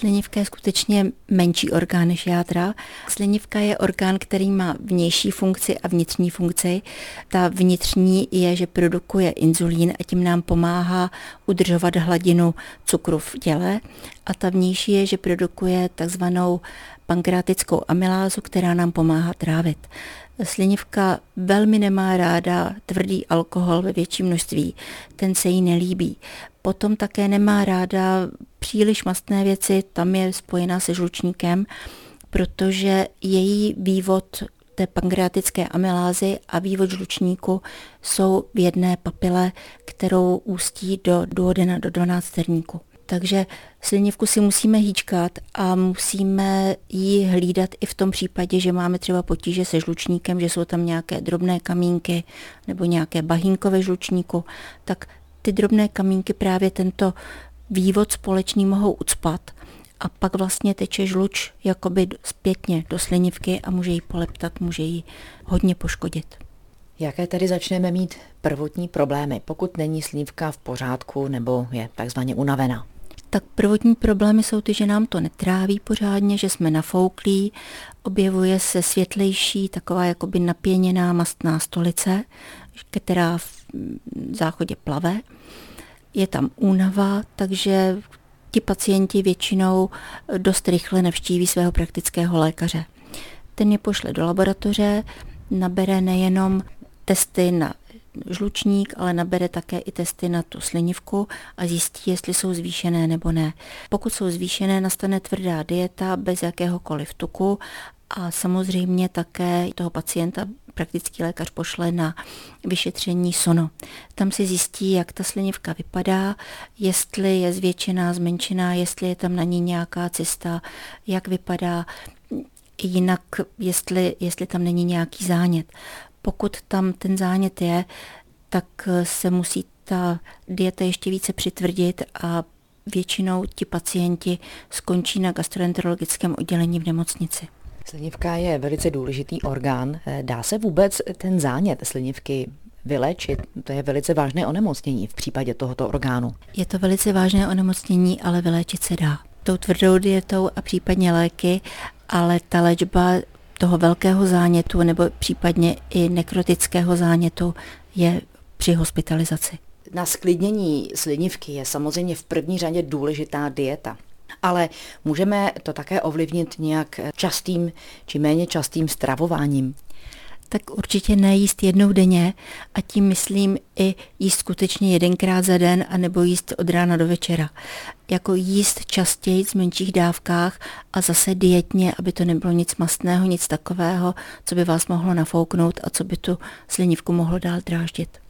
Slinivka je skutečně menší orgán než jádra. Slinivka je orgán, který má vnější funkci a vnitřní funkci. Ta vnitřní je, že produkuje inzulín a tím nám pomáhá udržovat hladinu cukru v těle. A ta vnější je, že produkuje takzvanou pankreatickou amylázu, která nám pomáhá trávit. Slinivka velmi nemá ráda tvrdý alkohol ve větším množství, ten se jí nelíbí. Potom také nemá ráda příliš mastné věci, tam je spojená se žlučníkem, protože její vývod té pankreatické amylázy a vývod žlučníku jsou v jedné papile, kterou ústí do duodena do dvanácterníku. Takže slinivku si musíme hýčkat a musíme ji hlídat i v tom případě, že máme třeba potíže se žlučníkem, že jsou tam nějaké drobné kamínky nebo nějaké bahínkové žlučníku, tak ty drobné kamínky právě tento vývod společný mohou ucpat a pak vlastně teče žluč jakoby zpětně do slinivky a může ji poleptat, může ji hodně poškodit. Jaké tedy začneme mít prvotní problémy, pokud není slívka v pořádku nebo je takzvaně unavená? tak prvotní problémy jsou ty, že nám to netráví pořádně, že jsme nafouklí, objevuje se světlejší, taková jakoby napěněná mastná stolice, která v záchodě plave. Je tam únava, takže ti pacienti většinou dost rychle navštíví svého praktického lékaře. Ten je pošle do laboratoře, nabere nejenom testy na žlučník, ale nabere také i testy na tu slinivku a zjistí, jestli jsou zvýšené nebo ne. Pokud jsou zvýšené, nastane tvrdá dieta bez jakéhokoliv tuku a samozřejmě také toho pacienta praktický lékař pošle na vyšetření sono. Tam si zjistí, jak ta slinivka vypadá, jestli je zvětšená, zmenšená, jestli je tam na ní nějaká cesta, jak vypadá, jinak jestli, jestli tam není nějaký zánět. Pokud tam ten zánět je, tak se musí ta dieta ještě více přitvrdit a většinou ti pacienti skončí na gastroenterologickém oddělení v nemocnici. Slinivka je velice důležitý orgán. Dá se vůbec ten zánět slinivky vylečit? To je velice vážné onemocnění v případě tohoto orgánu. Je to velice vážné onemocnění, ale vyléčit se dá. Tou tvrdou dietou a případně léky, ale ta léčba toho velkého zánětu nebo případně i nekrotického zánětu je při hospitalizaci. Na sklidnění slinivky je samozřejmě v první řadě důležitá dieta. Ale můžeme to také ovlivnit nějak častým či méně častým stravováním tak určitě nejíst jednou denně a tím myslím i jíst skutečně jedenkrát za den a nebo jíst od rána do večera. Jako jíst častěji v menších dávkách a zase dietně, aby to nebylo nic mastného, nic takového, co by vás mohlo nafouknout a co by tu slinivku mohlo dál dráždit.